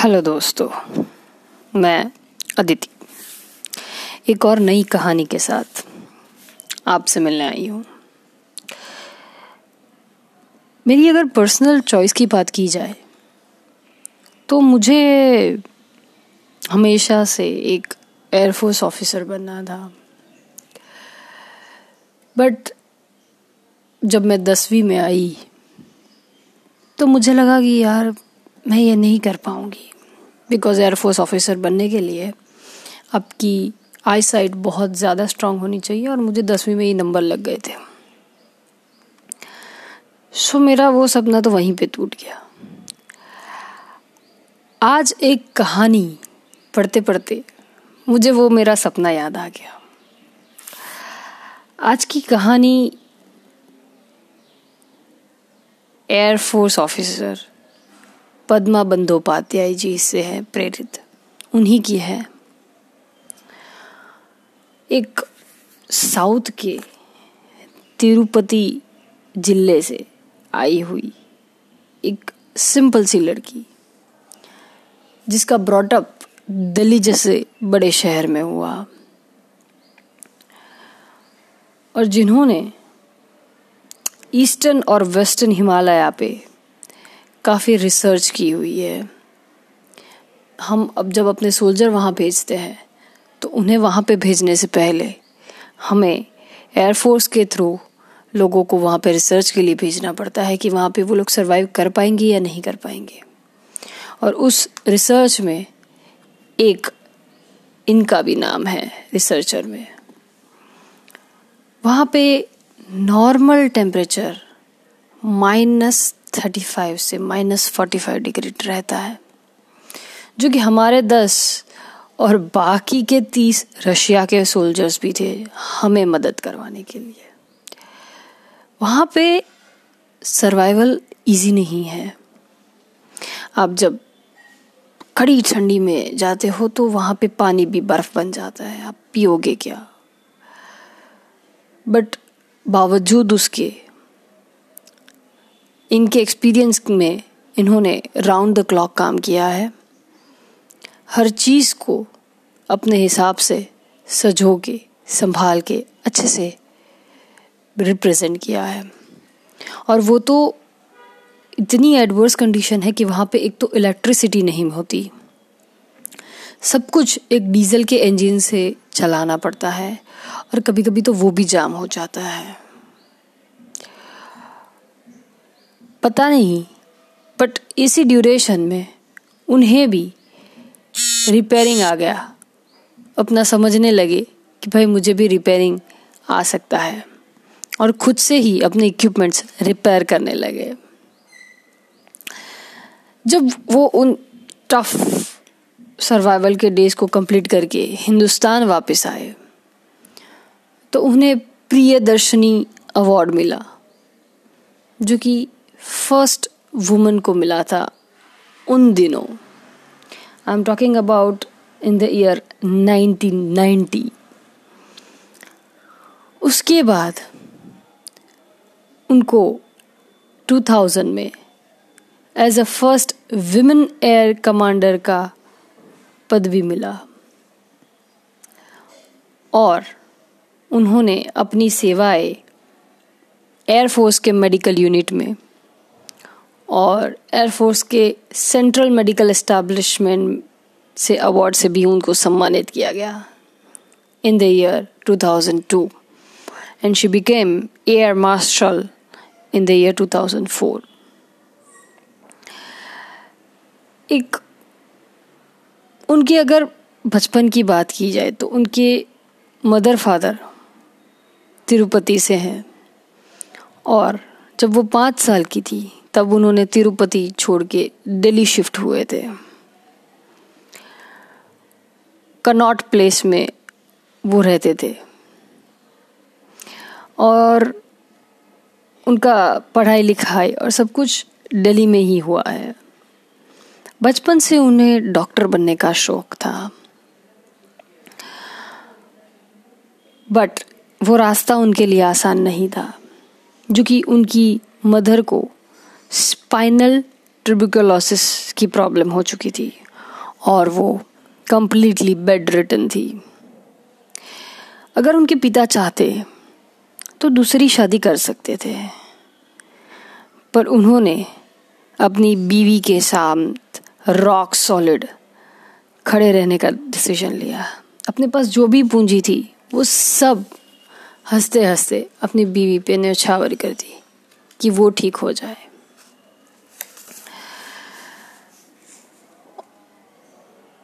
Hello दोस्तों, मैं अदिति। एक और नई कहानी के साथ आपसे मिलने आई हूँ। मेरी अगर पर्सनल चॉइस की बात की जाए तो मुझे हमेशा से एक एयरफोर्स ऑफिसर बनना था। बट जब मैं दसवीं में आई तो मुझे लगा कि यार मैं ये नहीं कर पाऊँगी। बिकॉज़ एयरफोर्स ऑफिसर बनने के लिए आपकी आई साइट बहुत ज़्यादा स्ट्रांग होनी चाहिए और मुझे दसवीं में ही नंबर लग गए थे। सो मेरा वो सपना तो वहीं पे टूट गया। आज एक कहानी पढ़ते पढ़ते मुझे वो मेरा सपना याद आ गया। आज की कहानी air force officer Padma Bandopadhyay ji से है प्रेरित। उन्हीं की है। एक साउथ के तिरुपति ज़िले से आई हुई एक सिंपल सी लड़की, जिसका ब्रॉटअप दिल्ली जैसे बड़े शहर में हुआ। और जिन्होंने ईस्टर्न और वेस्टर्न हिमालय पे काफ़ी रिसर्च की हुई है। हम अब जब अपने सोल्जर वहाँ भेजते हैं तो उन्हें वहाँ पे भेजने से पहले हमें एयरफोर्स के थ्रू लोगों को वहाँ पे रिसर्च के लिए भेजना पड़ता है कि वहाँ पे वो लोग सरवाइव कर पाएँगे या नहीं कर पाएँगे। और उस रिसर्च में एक इनका भी नाम है रिसर्चर में। वहाँ पे normal temperature minus thirty five से माइनस फोर्टी फाइव डिग्री रहता है। जो कि हमारे दस और बाकी के तीस रशिया के सोल्जर्स भी थे हमें मदद करवाने के लिए। वहाँ पे सर्वाइवल इजी नहीं है। आप जब कड़ी ठंडी में जाते हो तो वहाँ पे पानी भी बर्फ़ बन जाता है। आप पियोगे क्या? बट बावजूद उसके इनके एक्सपीरियंस में इन्होंने राउंड द क्लॉक काम किया है। हर चीज़ को अपने हिसाब से सजो के संभाल के अच्छे से रिप्रेजेंट किया है। और वो तो इतनी एडवर्स कंडीशन है कि वहाँ पे एक तो इलेक्ट्रिसिटी नहीं होती। सब कुछ एक डीजल के इंजन से चलाना पड़ता है और कभी कभी तो वो भी जाम हो जाता है। पता नहीं बट इसी ड्यूरेशन में उन्हें भी रिपेयरिंग आ गया। अपना समझने लगे कि भाई मुझे भी रिपेयरिंग आ सकता है और खुद से ही अपने इक्विपमेंट्स रिपेयर करने लगे। जब वो उन टफ सर्वाइवल के डेज़ को कंप्लीट करके हिंदुस्तान वापस आए तो उन्हें प्रियदर्शनी अवार्ड मिला, जो कि फ़र्स्ट वुमन को मिला था उन दिनों I am talking about in the year 1990 उसके बाद उनको 2000 में as a first women air commander का पद भी मिला और उन्होंने अपनी सेवाएँ एयरफोर्स के मेडिकल यूनिट में और एयरफोर्स के सेंट्रल मेडिकल इस्टेब्लिशमेंट से अवार्ड से भी उनको सम्मानित किया गया in the year 2002 and she became air marshal in the year 2004 एक, उनकी अगर बचपन की बात की जाए तो उनके मदर फादर तिरुपति से हैं। और जब वो पाँच साल की थी तब उन्होंने तिरुपति छोड़ के दिल्ली शिफ्ट हुए थे। कनॉट प्लेस में वो रहते थे। और उनका पढ़ाई लिखाई और सब कुछ दिल्ली में ही हुआ है। बचपन से उन्हें डॉक्टर बनने का शौक था। बट वो रास्ता उनके लिए आसान नहीं था, जो कि उनकी मदर को स्पाइनल ट्रिब्यूकोलोसिस की प्रॉब्लम हो चुकी थी और वो कंप्लीटली बेड रिटन थी। अगर उनके पिता चाहते तो दूसरी शादी कर सकते थे। पर उन्होंने अपनी बीवी के साथ रॉक सॉलिड खड़े रहने का डिसीज़न लिया। अपने पास जो भी पूंजी थी, वो सब हँसते हँसते अपनी बीवी पे न्यौछावर कर दी कि वो ठीक हो जाए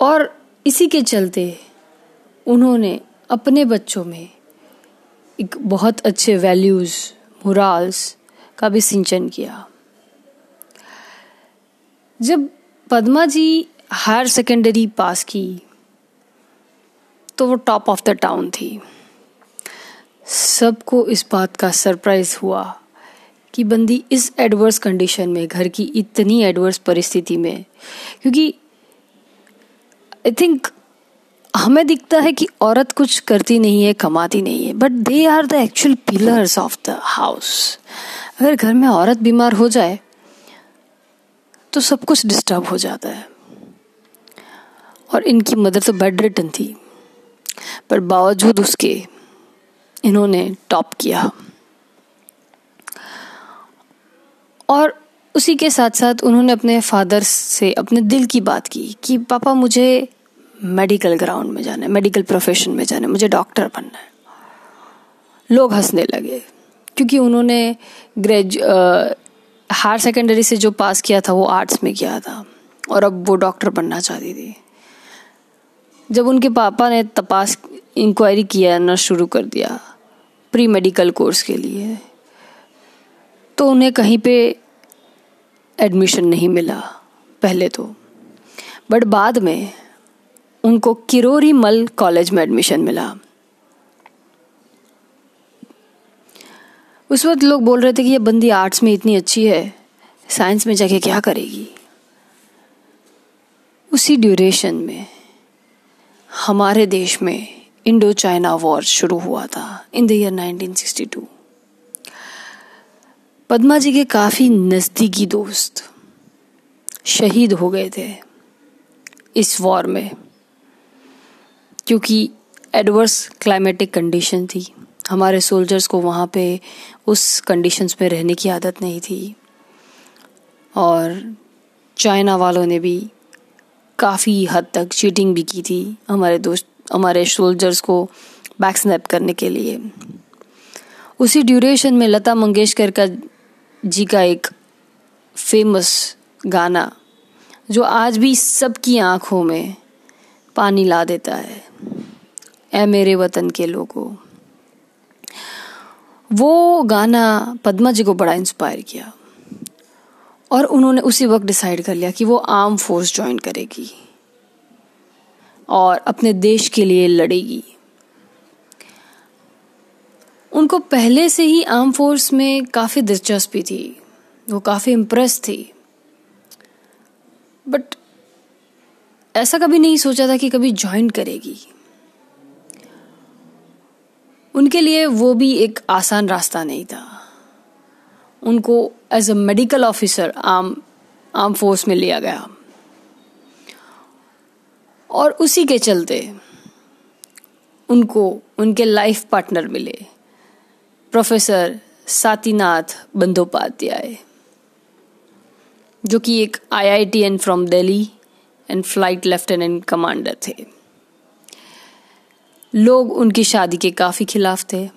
और इसी के चलते उन्होंने अपने बच्चों में एक बहुत अच्छे वैल्यूज़ मुराल्स का भी सिंचन किया। जब Padma ji higher secondary pass की तो वो टॉप ऑफ़ द टाउन थी। सबको इस बात का सरप्राइज़ हुआ कि बंदी इस एडवर्स कंडीशन में, घर की इतनी एडवर्स परिस्थिति में, क्योंकि आई थिंक हमें दिखता है कि औरत कुछ करती नहीं है, कमाती नहीं है but they are the actual pillars of the house अगर घर में औरत बीमार हो जाए तो सब कुछ डिस्टर्ब हो जाता है। और इनकी मदर तो बेड रिटन थी, पर बावजूद उसके इन्होंने टॉप किया। और उसी के साथ साथ उन्होंने अपने फादर से, अपने दिल की बात की कि, पापा, मुझे मेडिकल ग्राउंड में जाना है मेडिकल प्रोफेशन में जाना है मुझे डॉक्टर बनना है। लोग हंसने लगे, क्योंकि उन्होंने ग्रेज हायर सेकेंडरी से जो पास किया था, वो आर्ट्स में किया था, और अब वो डॉक्टर बनना चाहती थी। जब उनके पापा ने तपास इंक्वायरी किया ना शुरू कर दिया प्री मेडिकल कोर्स के लिए तो उन्हें कहीं पे एडमिशन नहीं मिला, पहले तो। बट बाद में उनको किरोरी मल कॉलेज में एडमिशन मिला। उस वक्त लोग बोल रहे थे कि ये बंदी आर्ट्स में इतनी अच्छी है, साइंस में जाके क्या करेगी? उसी ड्यूरेशन में, हमारे देश में इंडो चाइना वॉर शुरू हुआ था, in the year 1962 Padma ji के काफ़ी नजदीकी दोस्त शहीद हो गए थे इस वॉर में। क्योंकि एडवर्स क्लाइमेटिक कंडीशन थी। हमारे सोल्जर्स को वहाँ पे उस कंडीशंस में रहने की आदत नहीं थी। और चाइना वालों ने भी काफ़ी हद तक चीटिंग भी की थी हमारे दोस्त, हमारे सोल्जर्स को बैक स्नैप करने के लिए। उसी ड्यूरेशन में लता मंगेशकर का जी का एक फ़ेमस गाना, जो आज भी सबकी आँखों में पानी ला देता है। ए मेरे वतन के लोगों, वो गाना पद्मा जी को बड़ा इंस्पायर किया और उन्होंने उसी वक्त डिसाइड कर लिया कि वो आर्म फोर्स ज्वाइन करेगी और अपने देश के लिए लड़ेगी। उनको पहले से ही आर्म फोर्स में काफ़ी दिलचस्पी थी, वो काफ़ी इम्प्रेस थी। बट ऐसा कभी नहीं सोचा था कि कभी ज्वाइन करेगी। उनके लिए वो भी एक आसान रास्ता नहीं था। उनको as a medical officer arm arm force में लिया गया। और उसी के चलते उनको, उनके लाइफ पार्टनर मिले। प्रोफेसर सातीनाथ बंदोपाध्याय, जो कि एक IITian from Delhi and flight lieutenant commander थे। लोग उनकी शादी के काफ़ी खिलाफ थे।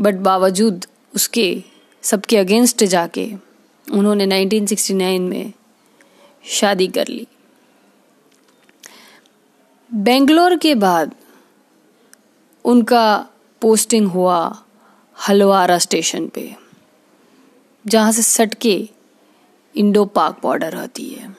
बट बावजूद उसके, सबके अगेंस्ट जाके, उन्होंने 1969 में शादी कर ली। बेंगलोर के बाद उनका पोस्टिंग हुआ हलवारा स्टेशन पे, जहाँ से सटके इंडो पाक बॉर्डर आती है।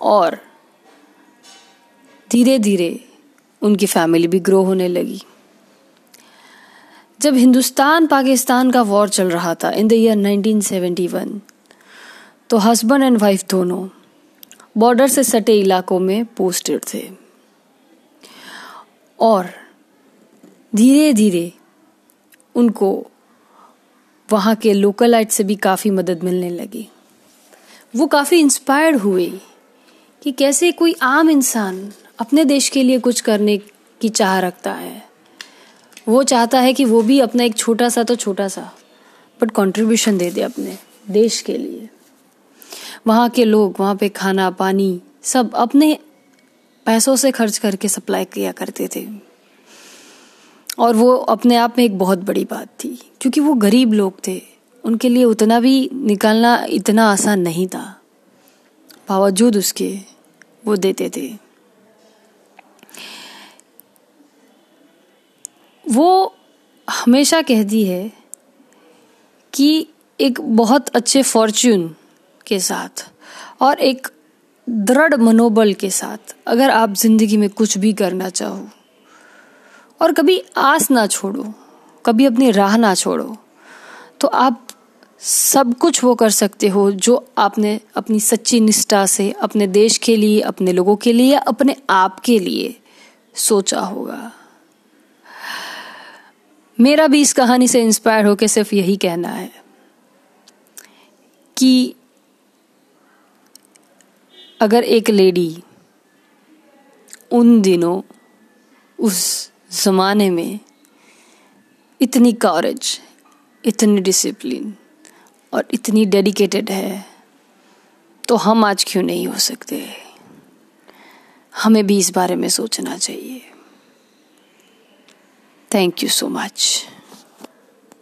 और धीरे धीरे उनकी फैमिली भी ग्रो होने लगी। जब हिंदुस्तान पाकिस्तान का वॉर चल रहा था इन द ईयर 1971 तो हस्बैंड एंड वाइफ दोनों बॉर्डर से सटे इलाकों में पोस्टेड थे। और धीरे धीरे उनको वहाँ के लोकलाइट से भी काफ़ी मदद मिलने लगी। वो काफ़ी इंस्पायर्ड हुए। कि कैसे कोई आम इंसान अपने देश के लिए कुछ करने की चाह रखता है। वो चाहता है कि वो भी अपना एक छोटा सा तो छोटा सा बट कंट्रीब्यूशन दे दे अपने देश के लिए। वहाँ के लोग, वहाँ पे खाना, पानी, सब अपने पैसों से खर्च करके सप्लाई किया करते थे। और वो अपने आप में एक बहुत बड़ी बात थी, क्योंकि वो गरीब लोग थे। उनके लिए उतना भी निकालना इतना आसान नहीं था। बावजूद उसके वो देते थे। वो हमेशा कहती है कि एक बहुत अच्छे फॉर्च्यून के साथ और एक दृढ़ मनोबल के साथ अगर आप ज़िंदगी में कुछ भी करना चाहो और कभी आस ना छोड़ो, कभी अपनी राह ना छोड़ो तो आप सब कुछ वो कर सकते हो जो आपने अपनी सच्ची निष्ठा से, अपने देश के लिए, अपने लोगों के लिए, अपने आप के लिए सोचा होगा। मेरा भी इस कहानी से इंस्पायर होकर सिर्फ़ यही कहना है कि अगर एक लेडी उन दिनों, उस ज़माने में इतनी कॉरेज इतनी डिसिप्लिन और इतनी डेडिकेटेड है तो हम आज क्यों नहीं हो सकते? हमें भी इस बारे में सोचना चाहिए। Thank you so much